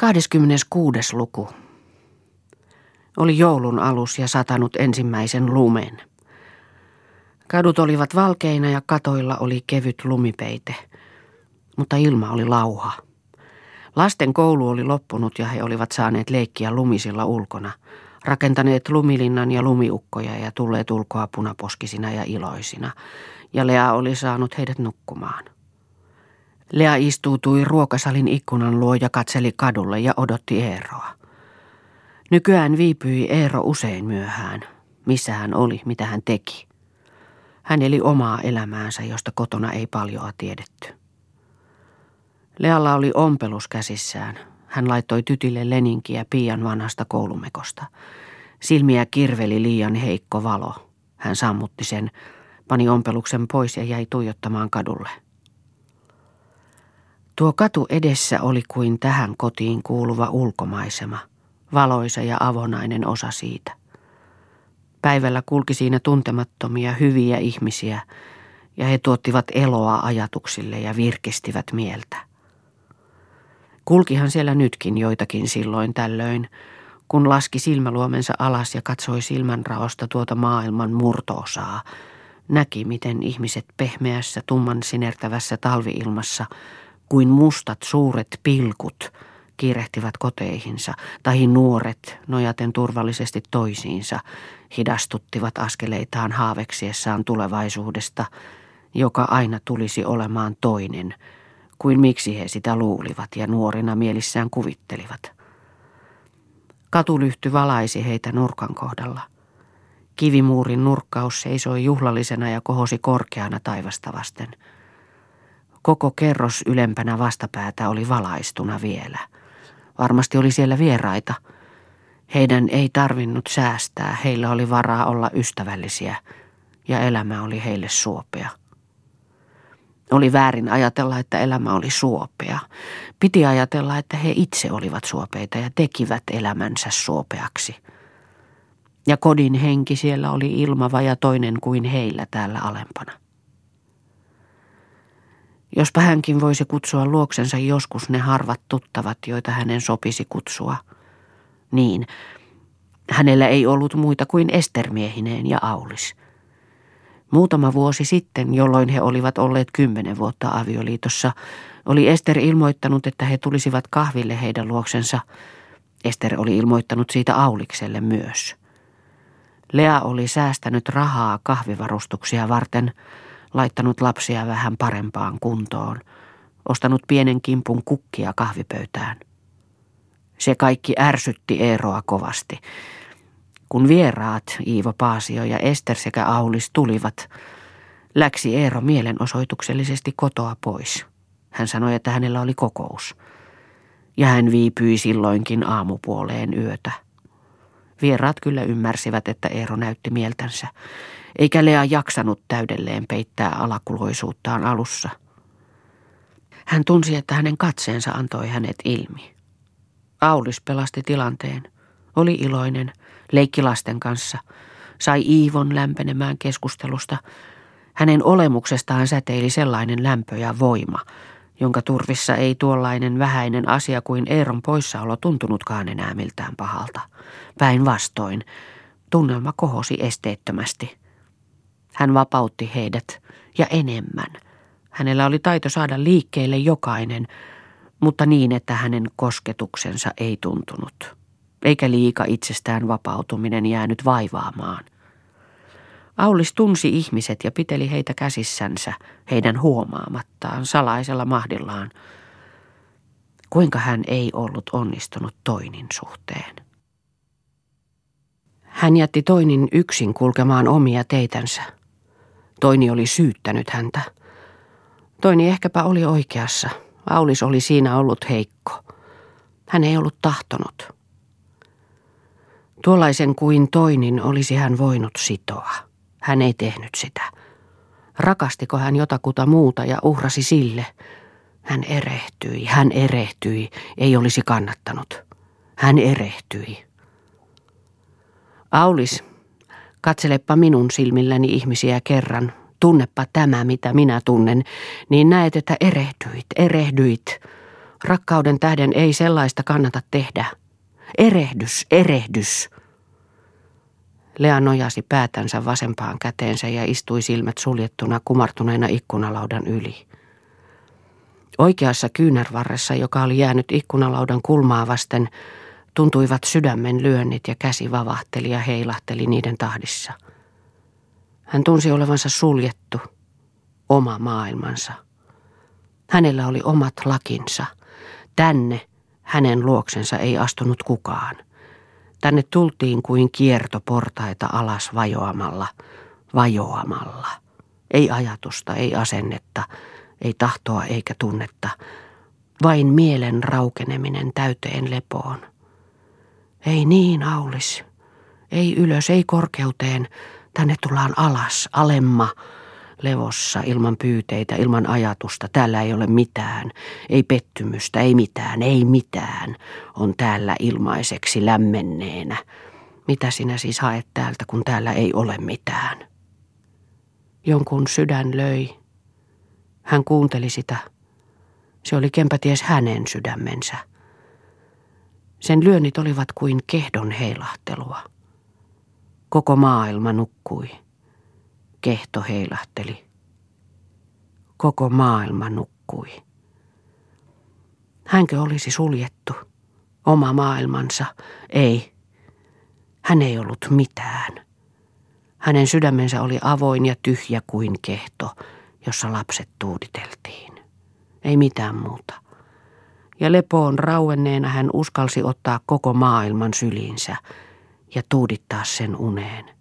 26. luku. Oli joulun alus ja satanut ensimmäisen lumen. Kadut olivat valkeina ja katoilla oli kevyt lumipeite, mutta ilma oli lauha. Lasten koulu oli loppunut ja he olivat saaneet leikkiä lumisilla ulkona, rakentaneet lumilinnan ja lumiukkoja ja tulleet ulkoa punaposkisina ja iloisina, ja Lea oli saanut heidät nukkumaan. Lea istuutui ruokasalin ikkunan luo ja katseli kadulle ja odotti Eeroa. Nykyään viipyi Eero usein myöhään. Missä hän oli, mitä hän teki. Hän eli omaa elämäänsä, josta kotona ei paljoa tiedetty. Lealla oli ompelus käsissään. Hän laittoi tytille leninkiä pian vanhasta koulumekosta. Silmiä kirveli liian heikko valo. Hän sammutti sen, pani ompeluksen pois ja jäi tuijottamaan kadulle. Tuo katu edessä oli kuin tähän kotiin kuuluva ulkomaisema, valoisa ja avonainen osa siitä. Päivällä kulki siinä tuntemattomia hyviä ihmisiä, ja he tuottivat eloa ajatuksille ja virkistivät mieltä. Kulkihan siellä nytkin joitakin silloin tällöin, kun laski silmäluomensa alas ja katsoi silmänraosta tuota maailman murtoosaa, näki miten ihmiset pehmeässä tumman sinertävässä talviilmassa – kuin mustat suuret pilkut kiirehtivät koteihinsa, tai nuoret, nojaten turvallisesti toisiinsa, hidastuttivat askeleitaan haaveksiessaan tulevaisuudesta, joka aina tulisi olemaan toinen, kuin miksi he sitä luulivat ja nuorina mielissään kuvittelivat. Katulyhty valaisi heitä nurkan kohdalla. Kivimuurin nurkkaus seisoi juhlallisena ja kohosi korkeana taivasta vasten – Koko kerros ylempänä vastapäätä oli valaistuna vielä. Varmasti oli siellä vieraita. Heidän ei tarvinnut säästää, heillä oli varaa olla ystävällisiä ja elämä oli heille suopea. Oli väärin ajatella, että elämä oli suopea. Piti ajatella, että he itse olivat suopeita ja tekivät elämänsä suopeaksi. Ja kodin henki siellä oli ilmava ja toinen kuin heillä täällä alempana. Jospa hänkin voisi kutsua luoksensa joskus ne harvat tuttavat, joita hänen sopisi kutsua. Niin, hänellä ei ollut muita kuin estermiehineen ja Aulis. Muutama vuosi sitten, jolloin he olivat olleet kymmenen vuotta avioliitossa, oli Ester ilmoittanut, että he tulisivat kahville heidän luoksensa. Ester oli ilmoittanut siitä Aulikselle myös. Lea oli säästänyt rahaa kahvivarustuksia varten – laittanut lapsia vähän parempaan kuntoon, ostanut pienen kimpun kukkia kahvipöytään. Se kaikki ärsytti Eeroa kovasti. Kun vieraat, Iivo Paasio ja Ester sekä Aulis tulivat, läksi Eero mielenosoituksellisesti kotoa pois. Hän sanoi, että hänellä oli kokous. Ja hän viipyi silloinkin aamupuoleen yötä. Vieraat kyllä ymmärsivät, että Eero näytti mieltänsä eikä Lea jaksanut täydelleen peittää alakuloisuuttaan alussa. Hän tunsi, että hänen katseensa antoi hänet ilmi. Aulis pelasti tilanteen. Oli iloinen, leikki lasten kanssa, sai Iivon lämpenemään keskustelusta. Hänen olemuksestaan säteili sellainen lämpö ja voima, jonka turvissa ei tuollainen vähäinen asia kuin Eeron poissaolo tuntunutkaan enää miltään pahalta. Päinvastoin, tunnelma kohosi esteettömästi – hän vapautti heidät ja enemmän. Hänellä oli taito saada liikkeelle jokainen, mutta niin, että hänen kosketuksensa ei tuntunut. Eikä liika itsestään vapautuminen jäänyt vaivaamaan. Aulis tunsi ihmiset ja piteli heitä käsissänsä, heidän huomaamattaan, salaisella mahdillaan. Kuinka hän ei ollut onnistunut toinin suhteen. Hän jätti toinin yksin kulkemaan omia teitänsä. Toini oli syyttänyt häntä. Toini ehkäpä oli oikeassa. Aulis oli siinä ollut heikko. Hän ei ollut tahtonut. Tuollaisen kuin toinin olisi hän voinut sitoa. Hän ei tehnyt sitä. Rakastiko hän jotakuta muuta ja uhrasi sille? Hän erehtyi, hän erehtyi, ei olisi kannattanut. Hän erehtyi. Aulis Katselepa minun silmilläni ihmisiä kerran, tunnepa tämä, mitä minä tunnen, niin näet, että erehdyit, erehdyit. Rakkauden tähden ei sellaista kannata tehdä. Erehdys, erehdys. Lea nojasi päätänsä vasempaan käteensä ja istui silmät suljettuna kumartuneena ikkunalaudan yli. Oikeassa kyynärvarressa, joka oli jäänyt ikkunalaudan kulmaa vasten, tuntuivat sydämen lyönnit ja käsi vavahteli ja heilahteli niiden tahdissa. Hän tunsi olevansa suljettu, oma maailmansa. Hänellä oli omat lakinsa. Tänne hänen luoksensa ei astunut kukaan. Tänne tultiin kuin kiertoportaita alas vajoamalla, vajoamalla. Ei ajatusta, ei asennetta, ei tahtoa eikä tunnetta, vain mielen raukeneminen täyteen lepoon. Ei niin, Aulis. Ei ylös, ei korkeuteen. Tänne tullaan alas, alemma, levossa, ilman pyyteitä, ilman ajatusta. Täällä ei ole mitään, ei pettymystä, ei mitään, ei mitään. On täällä ilmaiseksi lämmenneenä. Mitä sinä siis haet täältä, kun täällä ei ole mitään? Jonkun sydän löi. Hän kuunteli sitä. Se oli kenpäties hänen sydämensä. Sen lyönnit olivat kuin kehdon heilahtelua. Koko maailma nukkui. Kehto heilahteli. Koko maailma nukkui. Hänkö olisi suljettu? Oma maailmansa? Ei. Hän ei ollut mitään. Hänen sydämensä oli avoin ja tyhjä kuin kehto, jossa lapset tuuditeltiin. Ei mitään muuta. Ja lepoon rauenneena hän uskalsi ottaa koko maailman syliinsä ja tuudittaa sen uneen.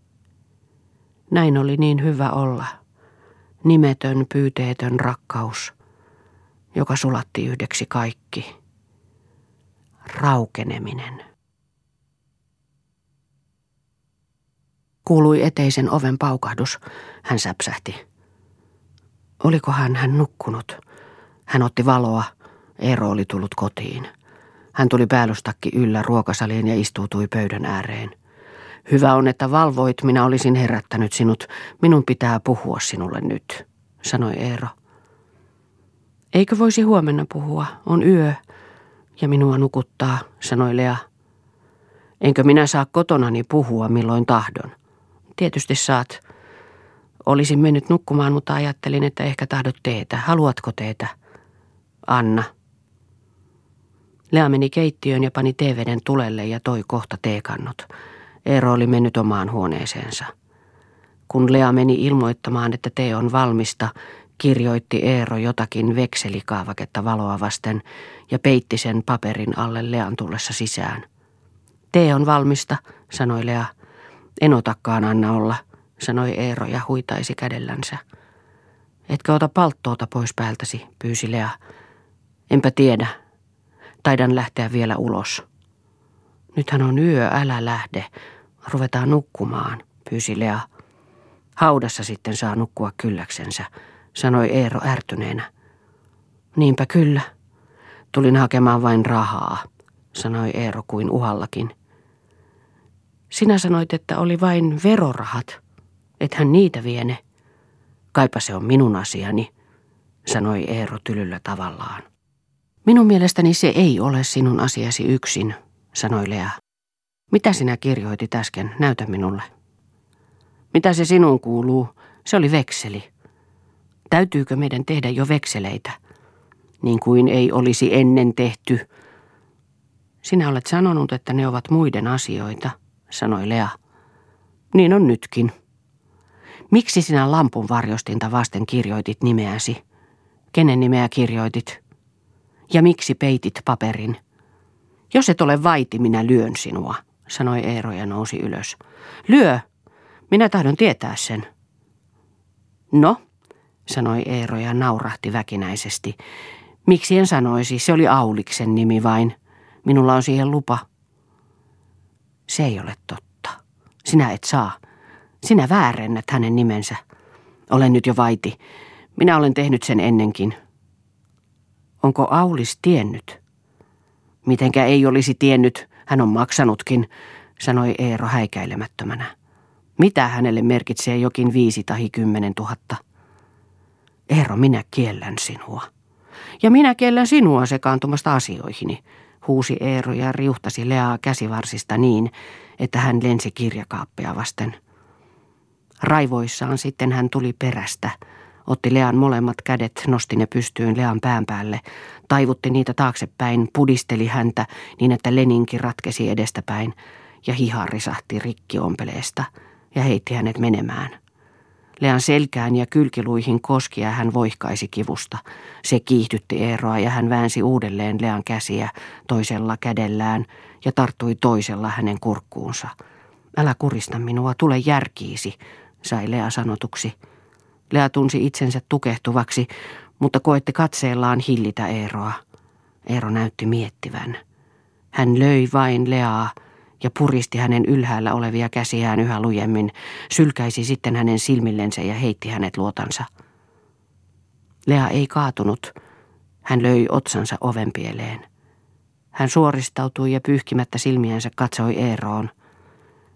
Näin oli niin hyvä olla. Nimetön, pyyteetön rakkaus, joka sulatti yhdeksi kaikki. Raukeneminen. Kuului eteisen oven paukahdus. Hän säpsähti. Olikohan hän nukkunut? Hän otti valoa. Eero oli tullut kotiin. Hän tuli päällystakki yllä ruokasaliin ja istuutui pöydän ääreen. Hyvä on, että valvoit, minä olisin herättänyt sinut. Minun pitää puhua sinulle nyt, sanoi Eero. Eikö voisi huomenna puhua? On yö. Ja minua nukuttaa, sanoi Lea. Enkö minä saa kotonani puhua milloin tahdon? Tietysti saat. Olisin mennyt nukkumaan, mutta ajattelin, että ehkä tahdot teetä. Haluatko teetä? Anna. Lea meni keittiöön ja pani teeveden tulelle ja toi kohta teekannot. Eero oli mennyt omaan huoneeseensa. Kun Lea meni ilmoittamaan, että tee on valmista, kirjoitti Eero jotakin vekselikaavaketta valoa vasten ja peitti sen paperin alle Lean tullessa sisään. Tee on valmista, sanoi Lea. En otakaan anna olla, sanoi Eero ja huitaisi kädellänsä. Etkö ota palttoota pois päältäsi, pyysi Lea. Enpä tiedä. Taidan lähteä vielä ulos. Nythän on yö, älä lähde. Ruvetaan nukkumaan, pyysi Lea. Haudassa sitten saa nukkua kylläksensä, sanoi Eero ärtyneenä. Niinpä kyllä. Tulin hakemaan vain rahaa, sanoi Eero kuin uhallakin. Sinä sanoit, että oli vain verorahat. Ethän niitä viene. Kaipa se on minun asiani, sanoi Eero tylyllä tavallaan. Minun mielestäni se ei ole sinun asiasi yksin, sanoi Lea. Mitä sinä kirjoitit äsken? Näytä minulle. Mitä se sinun kuuluu? Se oli vekseli. Täytyykö meidän tehdä jo vekseleitä? Niin kuin ei olisi ennen tehty. Sinä olet sanonut, että ne ovat muiden asioita, sanoi Lea. Niin on nytkin. Miksi sinä lampun varjostinta vasten kirjoitit nimeäsi? Kenen nimeä kirjoitit? Ja miksi peitit paperin? Jos et ole vaiti, minä lyön sinua, sanoi Eero ja nousi ylös. Lyö, minä tahdon tietää sen. No, sanoi Eero ja naurahti väkinäisesti. Miksi en sanoisi, se oli Auliksen nimi vain. Minulla on siihen lupa. Se ei ole totta. Sinä et saa. Sinä väärennät hänen nimensä. Olen nyt jo vaiti. Minä olen tehnyt sen ennenkin. Onko Aulis tiennyt? Mitenkä ei olisi tiennyt, hän on maksanutkin, sanoi Eero häikäilemättömänä. Mitä hänelle merkitsee jokin viisi tai kymmenen tuhatta? Eero, minä kiellän sinua. Ja minä kiellän sinua sekaantumasta asioihini, huusi Eero ja riuhtasi Leaa käsivarsista niin, että hän lensi kirjakaappia vasten. Raivoissaan sitten hän tuli perästä, otti Lean molemmat kädet, nosti ne pystyyn Lean pään päälle, taivutti niitä taaksepäin, pudisteli häntä niin, että Leninki ratkesi edestäpäin ja hiha risahti rikki ompeleesta ja heitti hänet menemään. Lean selkään ja kylkiluihin koski ja hän voihkaisi kivusta. Se kiihdytti Eeroa ja hän väänsi uudelleen Lean käsiä toisella kädellään ja tarttui toisella hänen kurkkuunsa. Älä kurista minua, tule järkiisi, sai Lea sanotuksi. Lea tunsi itsensä tukehtuvaksi, mutta koetti katseellaan hillitä Eeroa. Eero näytti miettivän. Hän löi vain Leaa ja puristi hänen ylhäällä olevia käsiään yhä lujemmin, sylkäisi sitten hänen silmillensä ja heitti hänet luotansa. Lea ei kaatunut. Hän löi otsansa ovenpieleen. Hän suoristautui ja pyyhkimättä silmiänsä katsoi Eeroon.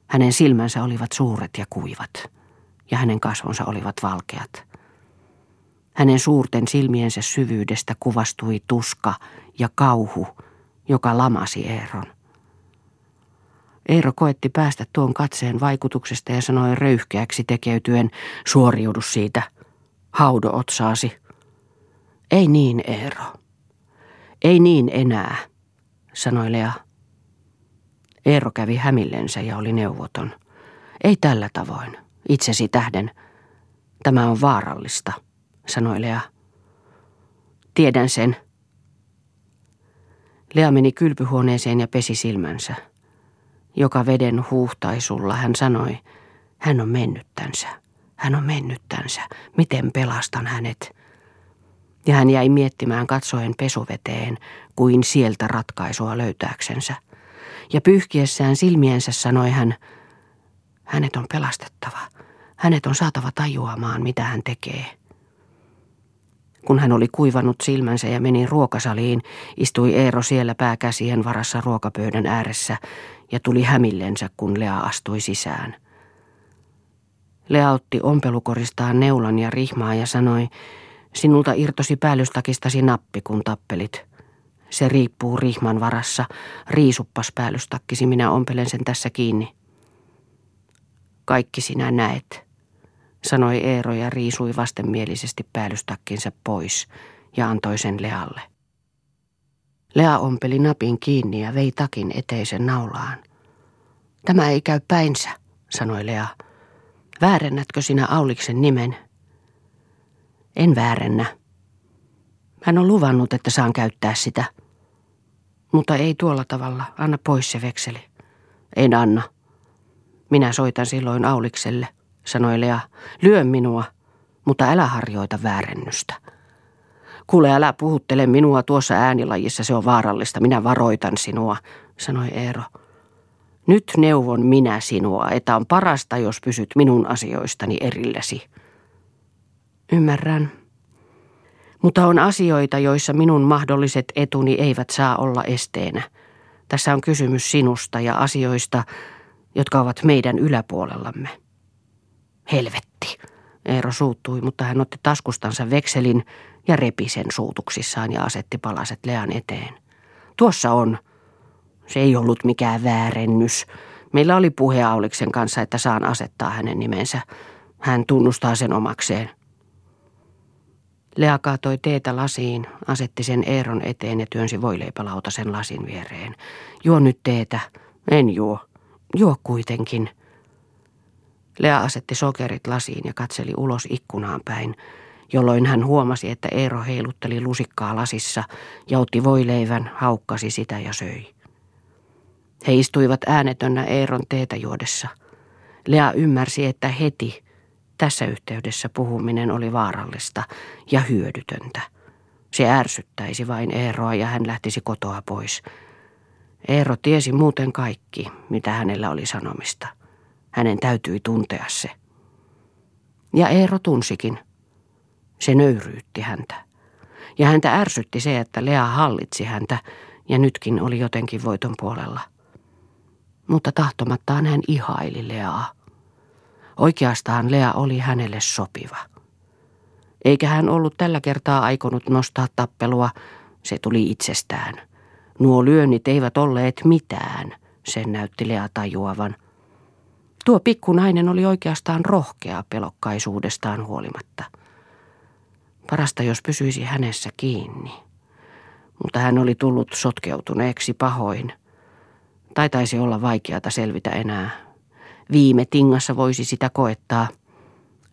Hänen silmänsä olivat suuret ja kuivat, ja hänen kasvonsa olivat valkeat. Hänen suurten silmiensä syvyydestä kuvastui tuska ja kauhu, joka lamasi Eeron. Eero koetti päästä tuon katseen vaikutuksesta ja sanoi röyhkeäksi tekeytyen, suoriudu siitä, haudo otsaasi. Ei niin, Eero. Ei niin enää, sanoi Lea. Eero kävi hämillensä ja oli neuvoton. Ei tällä tavoin, itsesi tähden. Tämä on vaarallista, sanoi Lea. Tiedän sen. Lea meni kylpyhuoneeseen ja pesi silmänsä. Joka veden huuhtaisulla hän sanoi, hän on mennyttänsä, hän on mennyttänsä, miten pelastan hänet. Ja hän jäi miettimään katsoen pesuveteen, kuin sieltä ratkaisua löytääksensä. Ja pyyhkiessään silmiensä sanoi hän, hänet on pelastettava, hänet on saatava tajuamaan, mitä hän tekee. Kun hän oli kuivannut silmänsä ja meni ruokasaliin, istui Eero siellä pääkäsien varassa ruokapöydän ääressä ja tuli hämillensä, kun Lea astui sisään. Lea otti ompelukoristaan neulan ja rihmaa ja sanoi, sinulta irtosi päällystakistasi nappi, kun tappelit. Se riippuu rihman varassa. Riisuppas päällystakkisi, minä ompelen sen tässä kiinni. Kaikki sinä näet, sanoi Eero ja riisui vastenmielisesti päällystakkinsa pois ja antoi sen Lealle. Lea ompeli napin kiinni ja vei takin eteisen naulaan. Tämä ei käy päinsä, sanoi Lea. Väärennätkö sinä Auliksen nimen? En väärennä. Hän on luvannut, että saan käyttää sitä. Mutta ei tuolla tavalla. Anna pois se vekseli. En anna. Minä soitan silloin Aulikselle, sanoi Lea. Lyö minua, mutta älä harjoita väärennystä. Kuule, älä puhuttele minua tuossa äänilajissa, se on vaarallista. Minä varoitan sinua, sanoi Eero. Nyt neuvon minä sinua, että on parasta, jos pysyt minun asioistani erillesi. Ymmärrän. Mutta on asioita, joissa minun mahdolliset etuni eivät saa olla esteenä. Tässä on kysymys sinusta ja asioista, jotka ovat meidän yläpuolellamme. Helvetti, Eero suuttui, mutta hän otti taskustansa vekselin ja repi sen suutuksissaan ja asetti palaset Lean eteen. Tuossa on. Se ei ollut mikään väärennys. Meillä oli puhe Auliksen kanssa, että saan asettaa hänen nimensä. Hän tunnustaa sen omakseen. Lea kaatoi teetä lasiin, asetti sen Eeron eteen ja työnsi voileipälauta sen lasin viereen. Juo nyt teetä. En juo. Juo kuitenkin. Lea asetti sokerit lasiin ja katseli ulos ikkunaan päin, jolloin hän huomasi, että Eero heilutteli lusikkaa lasissa ja otti voileivän, haukkasi sitä ja söi. He istuivat äänetönnä Eeron teetä juodessa. Lea ymmärsi, että heti tässä yhteydessä puhuminen oli vaarallista ja hyödytöntä. Se ärsyttäisi vain Eeroa ja hän lähtisi kotoa pois. Eero tiesi muuten kaikki, mitä hänellä oli sanomista. Hänen täytyi tuntea se. Ja Eero tunsikin. Se nöyryytti häntä. Ja häntä ärsytti se, että Lea hallitsi häntä ja nytkin oli jotenkin voiton puolella. Mutta tahtomattaan hän ihaili Leaa. Oikeastaan Lea oli hänelle sopiva. Eikä hän ollut tällä kertaa aikonut nostaa tappelua, se tuli itsestään. Nuo lyönnit eivät olleet mitään, sen näytti Lea tajuavan. Tuo pikkunainen oli oikeastaan rohkea pelokkaisuudestaan huolimatta. Parasta jos pysyisi hänessä kiinni. Mutta hän oli tullut sotkeutuneeksi pahoin. Taitaisi olla vaikeata selvitä enää. Viime tingassa voisi sitä koettaa.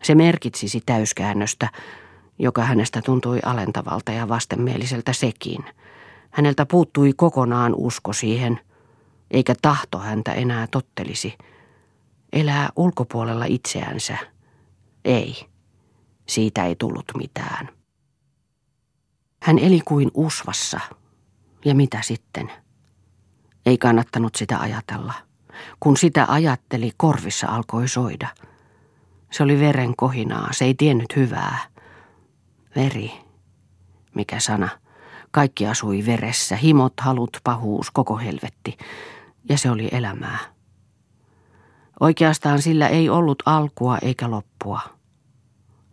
Se merkitsisi täyskäännöstä, joka hänestä tuntui alentavalta ja vastenmieliseltä sekin. Häneltä puuttui kokonaan usko siihen, eikä tahto häntä enää tottelisi. Elää ulkopuolella itseänsä. Ei, siitä ei tullut mitään. Hän eli kuin usvassa. Ja mitä sitten? Ei kannattanut sitä ajatella. Kun sitä ajatteli, korvissa alkoi soida. Se oli veren kohinaa, se ei tiennyt hyvää. Veri. Mikä sana? Kaikki asui veressä, himot, halut, pahuus, koko helvetti. Ja se oli elämää. Oikeastaan sillä ei ollut alkua eikä loppua.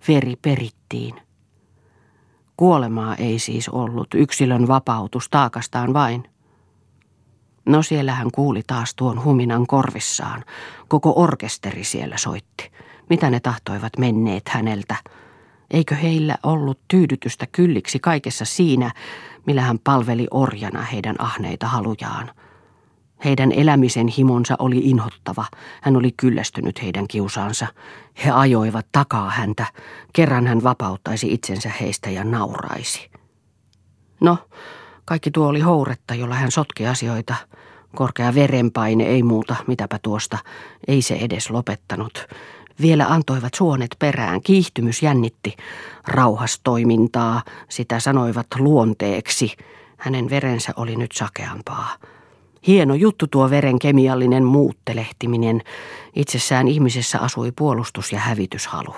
Veri perittiin. Kuolemaa ei siis ollut, yksilön vapautus taakastaan vain. No siellä hän kuuli taas tuon huminan korvissaan. Koko orkesteri siellä soitti. Mitä ne tahtoivat menneet häneltä? Eikö heillä ollut tyydytystä kylliksi kaikessa siinä, millä hän palveli orjana heidän ahneita halujaan? Heidän elämisen himonsa oli inhottava. Hän oli kyllästynyt heidän kiusaansa. He ajoivat takaa häntä. Kerran hän vapauttaisi itsensä heistä ja nauraisi. No, kaikki tuo oli houretta, jolla hän sotki asioita. Korkea verenpaine ei muuta, mitäpä tuosta. Ei se edes lopettanut. Vielä antoivat suonet perään, kiihtymys jännitti. Rauhastoimintaa, sitä sanoivat luonteeksi. Hänen verensä oli nyt sakeampaa. Hieno juttu tuo veren kemiallinen muuttelehtiminen. Itsessään ihmisessä asui puolustus- ja hävityshalu.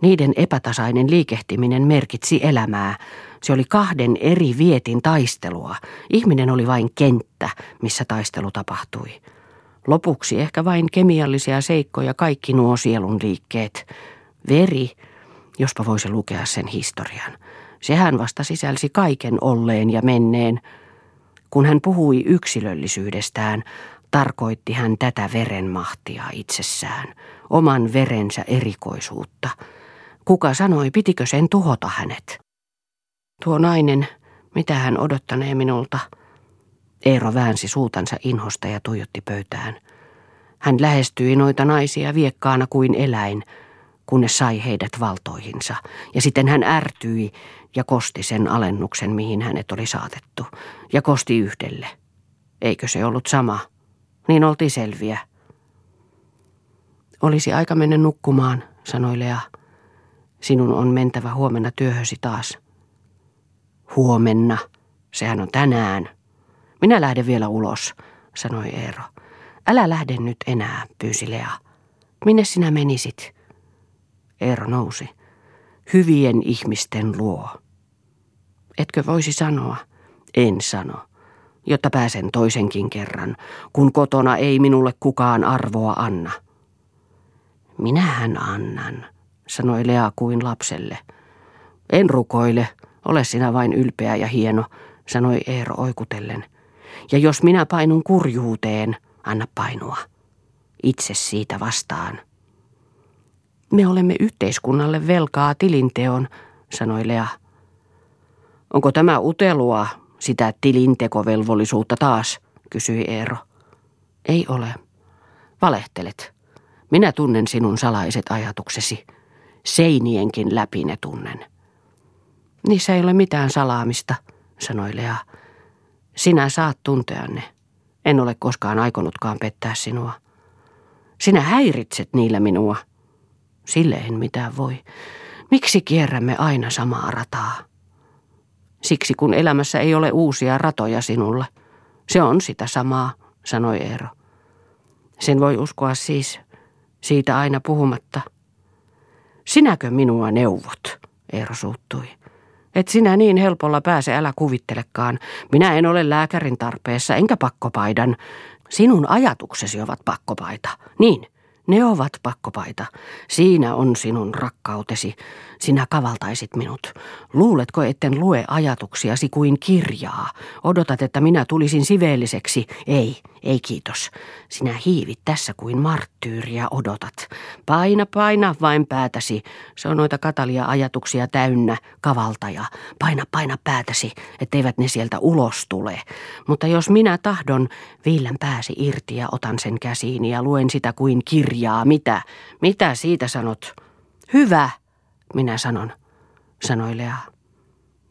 Niiden epätasainen liikehtiminen merkitsi elämää. Se oli kahden eri vietin taistelua. Ihminen oli vain kenttä, missä taistelu tapahtui. Lopuksi ehkä vain kemiallisia seikkoja kaikki nuo sielun liikkeet. Veri, jospa voisi lukea sen historian. Sehän vasta sisälsi kaiken olleen ja menneen. Kun hän puhui yksilöllisyydestään, tarkoitti hän tätä verenmahtia itsessään, oman verensä erikoisuutta. Kuka sanoi, pitikö sen tuhota hänet? Tuo nainen, mitä hän odottanee minulta? Eero väänsi suutansa inhosta ja tuijotti pöytään. Hän lähestyi noita naisia viekkaana kuin eläin, kunnes sai heidät valtoihinsa, ja sitten hän ärtyi ja kosti sen alennuksen, mihin hänet oli saatettu, ja kosti yhdelle. Eikö se ollut sama? Niin oltiin selviä. Olisi aika mennä nukkumaan, sanoi Lea. Sinun on mentävä huomenna työhösi taas. Huomenna. Sehän on tänään. Minä lähden vielä ulos, sanoi Eero. Älä lähde nyt enää, pyysi Lea. Minne sinä menisit? Eero nousi. Hyvien ihmisten luo. Etkö voisi sanoa? En sano, jotta pääsen toisenkin kerran, kun kotona ei minulle kukaan arvoa anna. Minähän annan, sanoi Lea kuin lapselle. En rukoile, ole sinä vain ylpeä ja hieno, sanoi Eero oikutellen. Ja jos minä painun kurjuuteen, anna painua. Itse siitä vastaan. Me olemme yhteiskunnalle velkaa tilinteon, sanoi Lea. Onko tämä utelua, sitä tilintekovelvollisuutta taas, kysyi Eero. Ei ole. Valehtelet. Minä tunnen sinun salaiset ajatuksesi. Seinienkin läpi ne tunnen. Niissä ei ole mitään salaamista, sanoi Lea. Sinä saat tuntea ne. En ole koskaan aikonutkaan pettää sinua. Sinä häiritset niillä minua. Sille en mitään voi. Miksi kierrämme aina samaa rataa? Siksi kun elämässä ei ole uusia ratoja sinulle. Se on sitä samaa, sanoi Eero. Sen voi uskoa siis, siitä aina puhumatta. Sinäkö minua neuvot, Eero suuttui. Et sinä niin helpolla pääse, älä kuvittelekaan. Minä en ole lääkärin tarpeessa, enkä pakkopaidan. Sinun ajatuksesi ovat pakkopaita. Niin, Ne ovat pakkopaita. Siinä on sinun rakkautesi. Sinä kavaltaisit minut. Luuletko, etten lue ajatuksiasi kuin kirjaa? Odotat, että minä tulisin siveelliseksi? Ei, ei kiitos. Sinä hiivit tässä kuin marttyyriä odotat. Paina, paina vain päätäsi. Se on noita katalia ajatuksia täynnä, kavaltaja. Paina, paina päätäsi, etteivät ne sieltä ulos tule. Mutta jos minä tahdon, viillän pääsi irti ja otan sen käsiini ja luen sitä kuin kirjaa. Mitä? Mitä siitä sanot? Hyvä, minä sanon, sanoi Lea.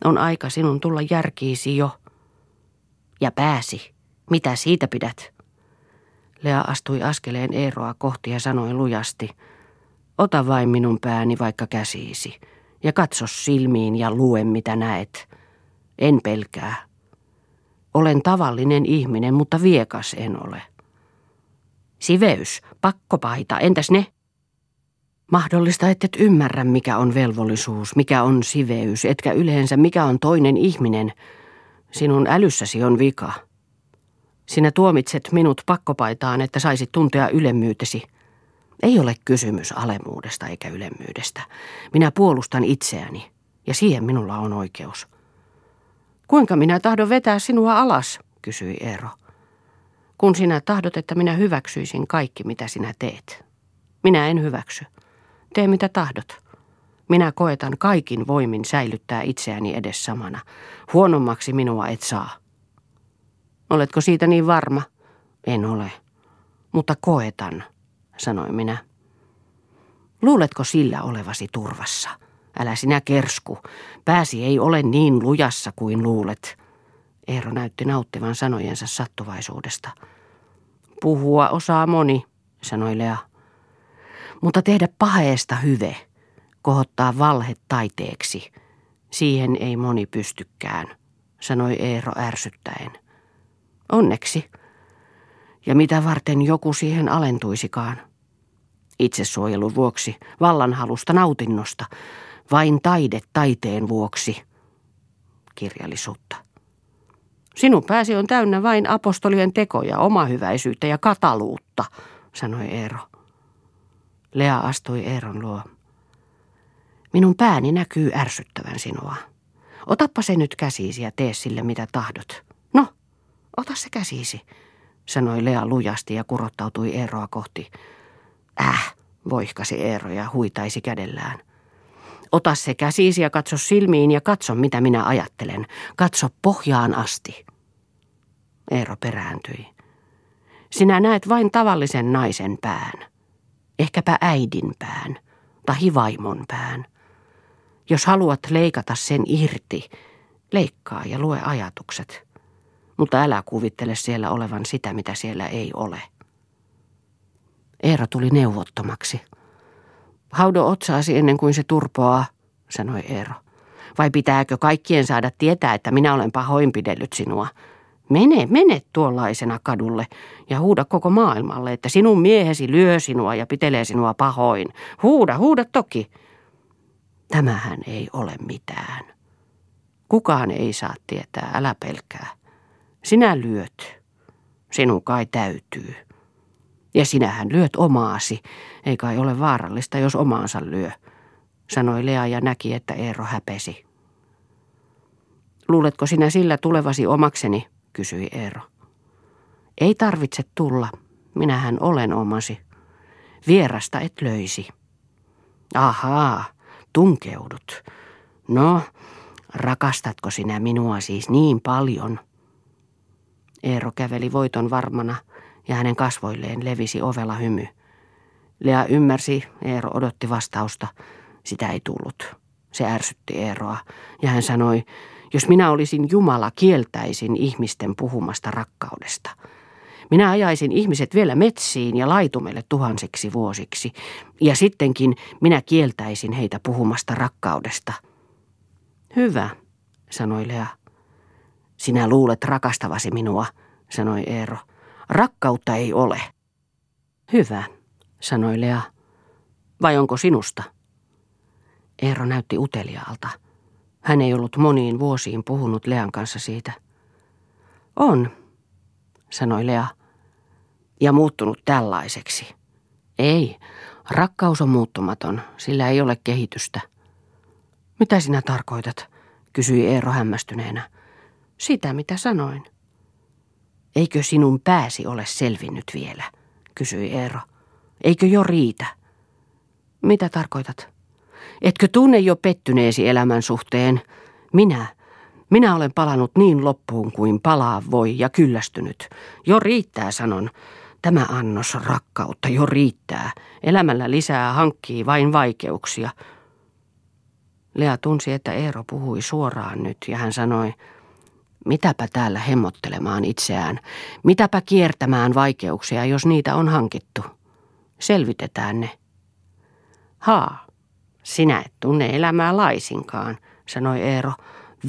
On aika sinun tulla järkiisi jo. Ja pääsi. Mitä siitä pidät? Lea astui askeleen Eeroa kohti ja sanoi lujasti. Ota vain minun pääni vaikka käsiisi. Ja katso silmiin ja lue mitä näet. En pelkää. Olen tavallinen ihminen, mutta viekas en ole. Siveys, pakkopaita, entäs ne? Mahdollista, et et ymmärrä, mikä on velvollisuus, mikä on siveys, etkä yleensä mikä on toinen ihminen. Sinun älyssäsi on vika. Sinä tuomitset minut pakkopaitaan, että saisit tuntea ylemmyytesi. Ei ole kysymys alemuudesta eikä ylemmyydestä. Minä puolustan itseäni, ja siihen minulla on oikeus. Kuinka minä tahdon vetää sinua alas, kysyi Eero. Kun sinä tahdot, että minä hyväksyisin kaikki, mitä sinä teet. Minä en hyväksy. Tee mitä tahdot. Minä koetan kaikin voimin säilyttää itseäni edes samana. Huonommaksi minua et saa. Oletko siitä niin varma? En ole. Mutta koetan, sanoin minä. Luuletko sillä olevasi turvassa? Älä sinä kersku. Pääsi ei ole niin lujassa kuin luulet. Eero näytti nauttivan sanojensa sattuvaisuudesta. Puhua osaa moni, sanoi Lea. Mutta tehdä paheesta hyve, kohottaa valhe taiteeksi, siihen ei moni pystykään, sanoi Eero ärsyttäen. Onneksi. Ja mitä varten joku siihen alentuisikaan? Itsesuojelun vuoksi, vallanhalusta, nautinnosta, vain taide taiteen vuoksi. Kirjallisuutta. Sinun pääsi on täynnä vain apostolien tekoja, omahyväisyyttä ja kataluutta, sanoi Eero. Lea astui Eeron luo. Minun pääni näkyy ärsyttävän sinua. Otappa se nyt käsiisi ja tee sille mitä tahdot. Ota se käsiisi, sanoi Lea lujasti ja kurottautui Eeroa kohti. Äh, voihkasi Eero ja huitaisi kädellään. Ota se käsiisi ja katso silmiin ja katso mitä minä ajattelen. Katso pohjaan asti. Eero perääntyi. Sinä näet vain tavallisen naisen pään ehkäpä äidin pään tai vaimon pään. Jos haluat leikata sen irti, leikkaa ja lue ajatukset. Mutta älä kuvittele siellä olevan sitä, mitä siellä ei ole. Eero tuli neuvottomaksi. Haudo otsaasi ennen kuin se turpoaa, sanoi Eero. Vai pitääkö kaikkien saada tietää, että minä olen pahoinpidellyt sinua? Mene, mene tuollaisena kadulle ja huuda koko maailmalle, että sinun miehesi lyö sinua ja pitelee sinua pahoin. Huuda, huuda toki. Tämähän ei ole mitään. Kukaan ei saa tietää, älä pelkää. Sinä lyöt. Sinun kai täytyy. Ja sinähän lyöt omaasi, ei kai ole vaarallista, jos omaansa lyö, sanoi Lea ja näki, että Eero häpesi. Luuletko sinä sillä tulevasi omakseni, kysyi Eero. Ei tarvitse tulla, minähän olen omasi. Vierasta et löisi. Ahaa, tunkeudut. No, rakastatko sinä minua siis niin paljon? Eero käveli voiton varmana ja hänen kasvoilleen levisi ovella hymy. Lea ymmärsi, Eero odotti vastausta. Sitä ei tullut. Se ärsytti Eeroa ja hän sanoi, jos minä olisin Jumala, kieltäisin ihmisten puhumasta rakkaudesta. Minä ajaisin ihmiset vielä metsiin ja laitumelle tuhansiksi vuosiksi, ja sittenkin minä kieltäisin heitä puhumasta rakkaudesta. Hyvä, sanoi Lea. Sinä luulet rakastavasi minua, sanoi Eero. Rakkautta ei ole. Hyvä, sanoi Lea. Vai onko sinusta? Eero näytti uteliaalta. Hän ei ollut moniin vuosiin puhunut Lean kanssa siitä. On, sanoi Lea, ja muuttunut tällaiseksi. Ei, rakkaus on muuttumaton, sillä ei ole kehitystä. Mitä sinä tarkoitat? kysyi Eero hämmästyneenä. Sitä, mitä sanoin. Eikö sinun pääsi ole selvinnyt vielä? kysyi Eero. Eikö jo riitä? Mitä tarkoitat? Etkö tunne jo pettyneesi elämän suhteen? Minä, minä olen palannut niin loppuun kuin palaa voi ja kyllästynyt. Jo riittää, sanon. Tämä annos rakkautta jo riittää. Elämällä lisää hankkii vain vaikeuksia. Lea tunsi, että Eero puhui suoraan nyt ja hän sanoi, mitäpä täällä hemmottelemaan itseään, mitäpä kiertämään vaikeuksia, jos niitä on hankittu. Selvitetään ne. Haa, sinä et tunne elämää laisinkaan, sanoi Eero.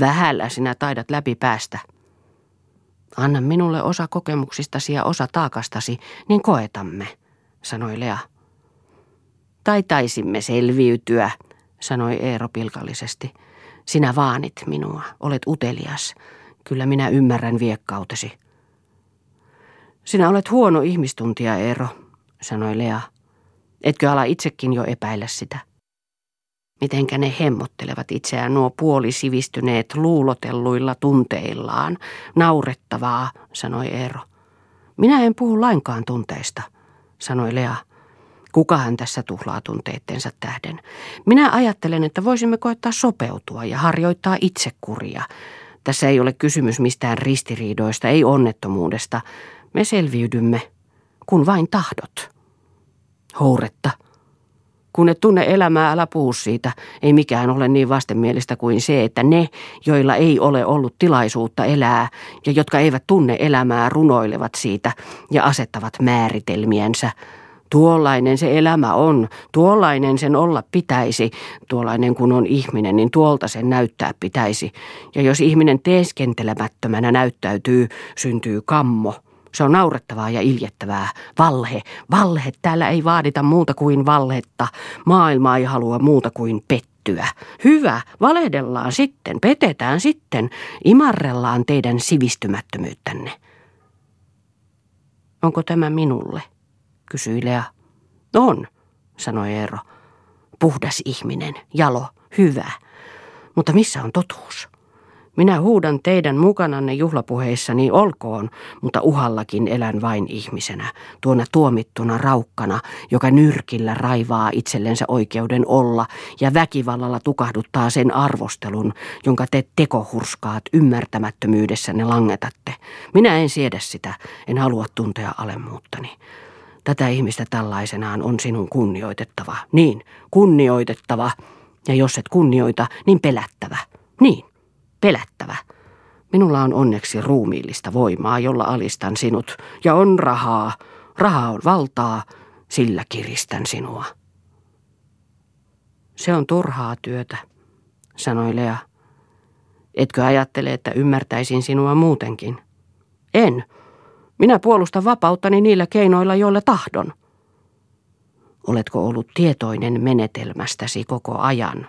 Vähällä sinä taidat läpi päästä. Anna minulle osa kokemuksistasi ja osa taakastasi, niin koetamme, sanoi Lea. Tai taisimme selviytyä, sanoi Eero pilkallisesti. Sinä vaanit minua, olet utelias. Kyllä minä ymmärrän viekkautesi. Sinä olet huono ihmistuntia, Eero, sanoi Lea. Etkö ala itsekin jo epäillä sitä? Mitenkä ne hemmottelevat itseään nuo puolisivistyneet luulotelluilla tunteillaan. Naurettavaa, sanoi Eero. Minä en puhu lainkaan tunteista, sanoi Lea. Kukahan tässä tuhlaa tunteittensa tähden? Minä ajattelen, että voisimme koettaa sopeutua ja harjoittaa itsekuria. Tässä ei ole kysymys mistään ristiriidoista, ei onnettomuudesta. Me selviydymme, kun vain tahdot. Houretta, kun et tunne elämää, älä puhu siitä. Ei mikään ole niin vastenmielistä kuin se, että ne, joilla ei ole ollut tilaisuutta elää ja jotka eivät tunne elämää, runoilevat siitä ja asettavat määritelmiensä. Tuollainen se elämä on, tuollainen sen olla pitäisi, tuollainen kun on ihminen, niin tuolta sen näyttää pitäisi. Ja jos ihminen teeskentelemättömänä näyttäytyy, syntyy kammo – se on naurettavaa ja iljettävää. Valhe, valhe, täällä ei vaadita muuta kuin valhetta. Maailma ei halua muuta kuin pettyä. Hyvä, valehdellaan sitten, petetään sitten, imarrellaan teidän sivistymättömyyttänne. Onko tämä minulle? Kysyi Lea. On, sanoi Eero. Puhdas ihminen, jalo, hyvä. Mutta missä on totuus? Minä huudan teidän mukananne juhlapuheissani olkoon, mutta uhallakin elän vain ihmisenä, tuona tuomittuna raukkana, joka nyrkillä raivaa itsellensä oikeuden olla ja väkivallalla tukahduttaa sen arvostelun, jonka te tekohurskaat ymmärtämättömyydessänne langetatte. Minä en siedä sitä, en halua tuntea alemmuuttani. Tätä ihmistä tällaisenaan on sinun kunnioitettava. Niin, kunnioitettava. Ja jos et kunnioita, niin pelättävä. Niin pelättävä. Minulla on onneksi ruumiillista voimaa, jolla alistan sinut, ja on rahaa. Raha on valtaa, sillä kiristän sinua. Se on turhaa työtä, sanoi Lea. Etkö ajattele, että ymmärtäisin sinua muutenkin? En. Minä puolustan vapauttani niillä keinoilla, joilla tahdon. Oletko ollut tietoinen menetelmästäsi koko ajan?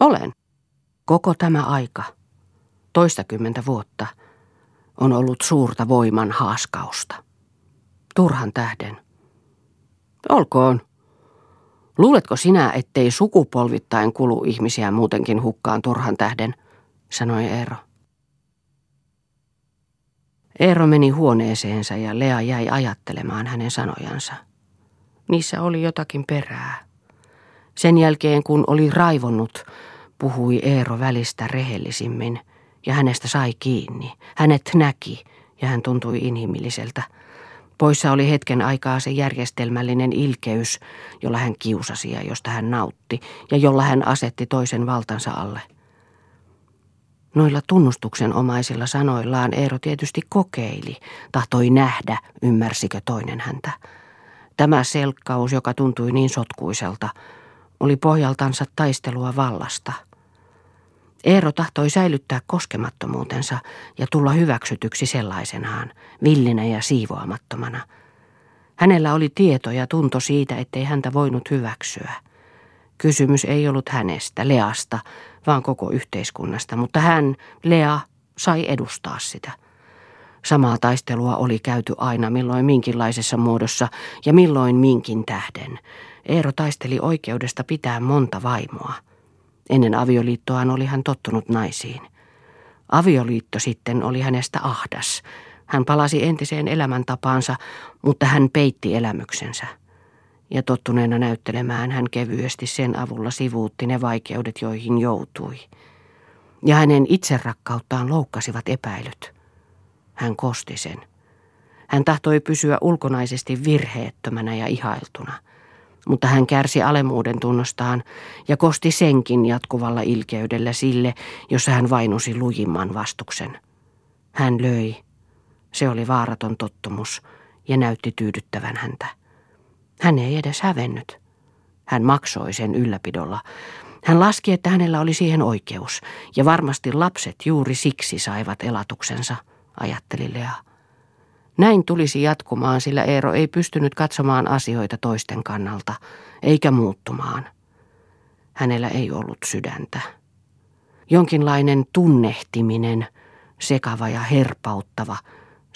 Olen. Koko tämä aika, toistakymmentä vuotta, on ollut suurta voiman haaskausta. Turhan tähden. Olkoon. Luuletko sinä, ettei sukupolvittain kulu ihmisiä muutenkin hukkaan turhan tähden, sanoi Eero. Eero meni huoneeseensa ja Lea jäi ajattelemaan hänen sanojansa. Niissä oli jotakin perää. Sen jälkeen, kun oli raivonnut, puhui Eero välistä rehellisimmin ja hänestä sai kiinni. Hänet näki ja hän tuntui inhimilliseltä. Poissa oli hetken aikaa se järjestelmällinen ilkeys, jolla hän kiusasi ja josta hän nautti ja jolla hän asetti toisen valtansa alle. Noilla tunnustuksen omaisilla sanoillaan Eero tietysti kokeili, tahtoi nähdä, ymmärsikö toinen häntä. Tämä selkkaus, joka tuntui niin sotkuiselta, oli pohjaltansa taistelua vallasta – Eero tahtoi säilyttää koskemattomuutensa ja tulla hyväksytyksi sellaisenaan, villinä ja siivoamattomana. Hänellä oli tieto ja tunto siitä, ettei häntä voinut hyväksyä. Kysymys ei ollut hänestä, Leasta, vaan koko yhteiskunnasta, mutta hän, Lea, sai edustaa sitä. Samaa taistelua oli käyty aina milloin minkinlaisessa muodossa ja milloin minkin tähden. Eero taisteli oikeudesta pitää monta vaimoa. Ennen avioliittoaan oli hän tottunut naisiin. Avioliitto sitten oli hänestä ahdas. Hän palasi entiseen elämäntapaansa, mutta hän peitti elämyksensä. Ja tottuneena näyttelemään hän kevyesti sen avulla sivuutti ne vaikeudet, joihin joutui. Ja hänen itserakkauttaan loukkasivat epäilyt. Hän kosti sen. Hän tahtoi pysyä ulkonaisesti virheettömänä ja ihailtuna – mutta hän kärsi alemuuden tunnostaan ja kosti senkin jatkuvalla ilkeydellä sille, jossa hän vainusi lujimman vastuksen. Hän löi. Se oli vaaraton tottumus ja näytti tyydyttävän häntä. Hän ei edes hävennyt. Hän maksoi sen ylläpidolla. Hän laski, että hänellä oli siihen oikeus, ja varmasti lapset juuri siksi saivat elatuksensa, ajatteli Lea. Näin tulisi jatkumaan, sillä Eero ei pystynyt katsomaan asioita toisten kannalta, eikä muuttumaan. Hänellä ei ollut sydäntä. Jonkinlainen tunnehtiminen, sekava ja herpauttava,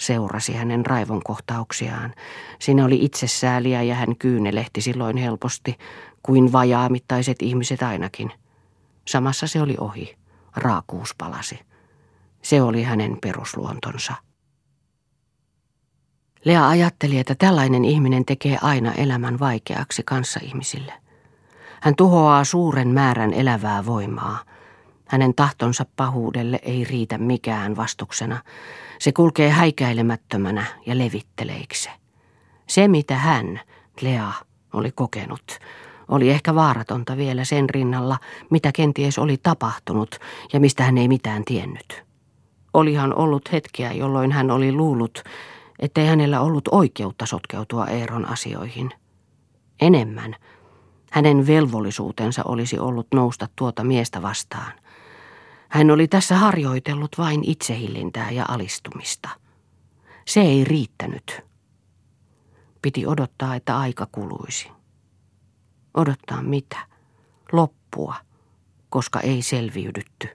seurasi hänen raivon kohtauksiaan. Siinä oli itsesääliä ja hän kyynelehti silloin helposti, kuin vajaamittaiset ihmiset ainakin. Samassa se oli ohi. Raakuus palasi. Se oli hänen perusluontonsa. Lea ajatteli, että tällainen ihminen tekee aina elämän vaikeaksi kanssaihmisille. Hän tuhoaa suuren määrän elävää voimaa. Hänen tahtonsa pahuudelle ei riitä mikään vastuksena. Se kulkee häikäilemättömänä ja levitteleikse. Se, mitä hän, Lea, oli kokenut, oli ehkä vaaratonta vielä sen rinnalla, mitä kenties oli tapahtunut ja mistä hän ei mitään tiennyt. Olihan ollut hetkiä, jolloin hän oli luullut, ettei hänellä ollut oikeutta sotkeutua Eeron asioihin. Enemmän hänen velvollisuutensa olisi ollut nousta tuota miestä vastaan. Hän oli tässä harjoitellut vain itsehillintää ja alistumista. Se ei riittänyt. Piti odottaa, että aika kuluisi. Odottaa mitä? Loppua, koska ei selviydytty.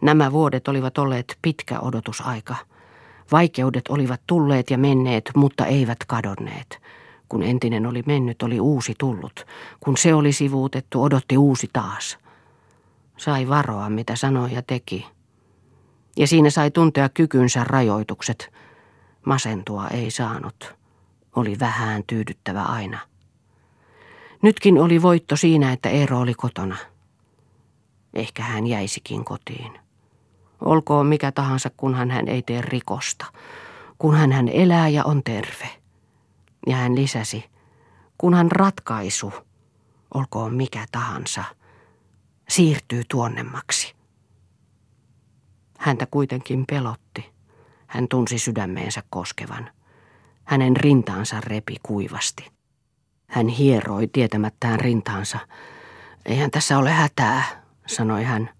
Nämä vuodet olivat olleet pitkä odotusaika – Vaikeudet olivat tulleet ja menneet, mutta eivät kadonneet. Kun entinen oli mennyt, oli uusi tullut. Kun se oli sivuutettu, odotti uusi taas. Sai varoa, mitä sanoi ja teki. Ja siinä sai tuntea kykynsä rajoitukset. Masentua ei saanut. Oli vähän tyydyttävä aina. Nytkin oli voitto siinä, että Eero oli kotona. Ehkä hän jäisikin kotiin. Olkoon mikä tahansa, kunhan hän ei tee rikosta. Kunhan hän elää ja on terve. Ja hän lisäsi, kunhan ratkaisu, olkoon mikä tahansa, siirtyy tuonnemmaksi. Häntä kuitenkin pelotti. Hän tunsi sydämeensä koskevan. Hänen rintaansa repi kuivasti. Hän hieroi tietämättään rintaansa. Eihän tässä ole hätää, sanoi hän.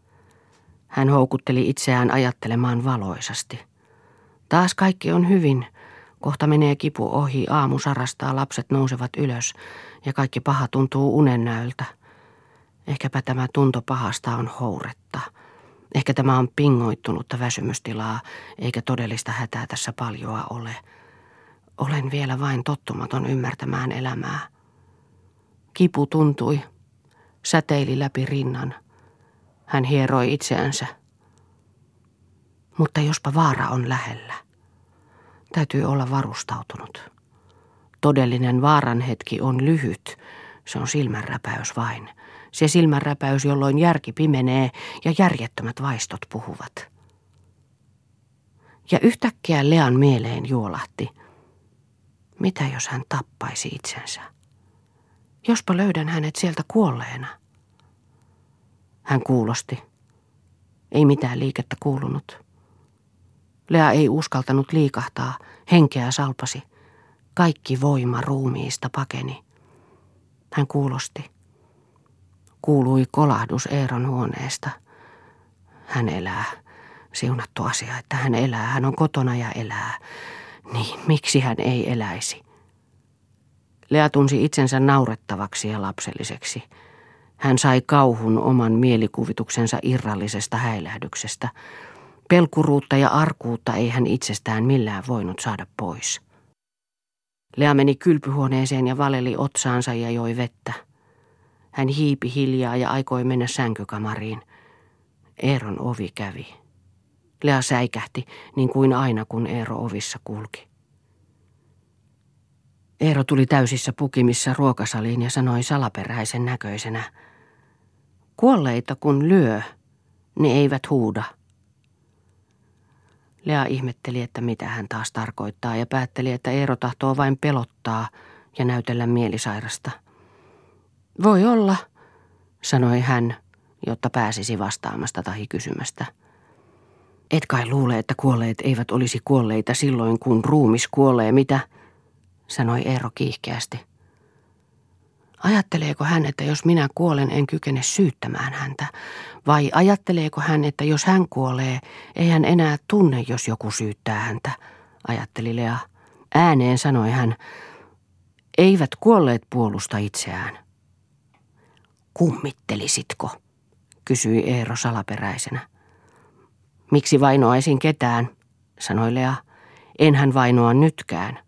Hän houkutteli itseään ajattelemaan valoisasti. Taas kaikki on hyvin. Kohta menee kipu ohi, aamu sarastaa, lapset nousevat ylös ja kaikki paha tuntuu unennäöltä. Ehkäpä tämä tunto pahasta on houretta. Ehkä tämä on pingoittunutta väsymystilaa, eikä todellista hätää tässä paljoa ole. Olen vielä vain tottumaton ymmärtämään elämää. Kipu tuntui, säteili läpi rinnan. Hän hieroi itseänsä. Mutta jospa vaara on lähellä. Täytyy olla varustautunut. Todellinen vaaran hetki on lyhyt. Se on silmänräpäys vain. Se silmänräpäys, jolloin järki pimenee ja järjettömät vaistot puhuvat. Ja yhtäkkiä Lean mieleen juolahti. Mitä jos hän tappaisi itsensä? Jospa löydän hänet sieltä kuolleena. Hän kuulosti. Ei mitään liikettä kuulunut. Lea ei uskaltanut liikahtaa, henkeä salpasi. Kaikki voima ruumiista pakeni. Hän kuulosti. Kuului kolahdus Eeron huoneesta. Hän elää. Siunattu asia, että hän elää. Hän on kotona ja elää. Niin, miksi hän ei eläisi? Lea tunsi itsensä naurettavaksi ja lapselliseksi. Hän sai kauhun oman mielikuvituksensa irrallisesta häilähdyksestä. Pelkuruutta ja arkuutta ei hän itsestään millään voinut saada pois. Lea meni kylpyhuoneeseen ja valeli otsaansa ja joi vettä. Hän hiipi hiljaa ja aikoi mennä sänkykamariin. Eeron ovi kävi. Lea säikähti, niin kuin aina kun Eero ovissa kulki. Eero tuli täysissä pukimissa ruokasaliin ja sanoi salaperäisen näköisenä. Kuolleita kun lyö, ne eivät huuda. Lea ihmetteli, että mitä hän taas tarkoittaa ja päätteli, että Eero tahtoo vain pelottaa ja näytellä mielisairasta. Voi olla, sanoi hän, jotta pääsisi vastaamasta tai kysymästä. Et kai luule, että kuolleet eivät olisi kuolleita silloin, kun ruumis kuolee, mitä? sanoi Eero kiihkeästi. Ajatteleeko hän, että jos minä kuolen, en kykene syyttämään häntä? Vai ajatteleeko hän, että jos hän kuolee, ei hän enää tunne, jos joku syyttää häntä? Ajatteli Lea. Ääneen sanoi hän, eivät kuolleet puolusta itseään. Kummittelisitko? kysyi Eero salaperäisenä. Miksi vainoaisin ketään, sanoi Lea. Enhän vainoa nytkään.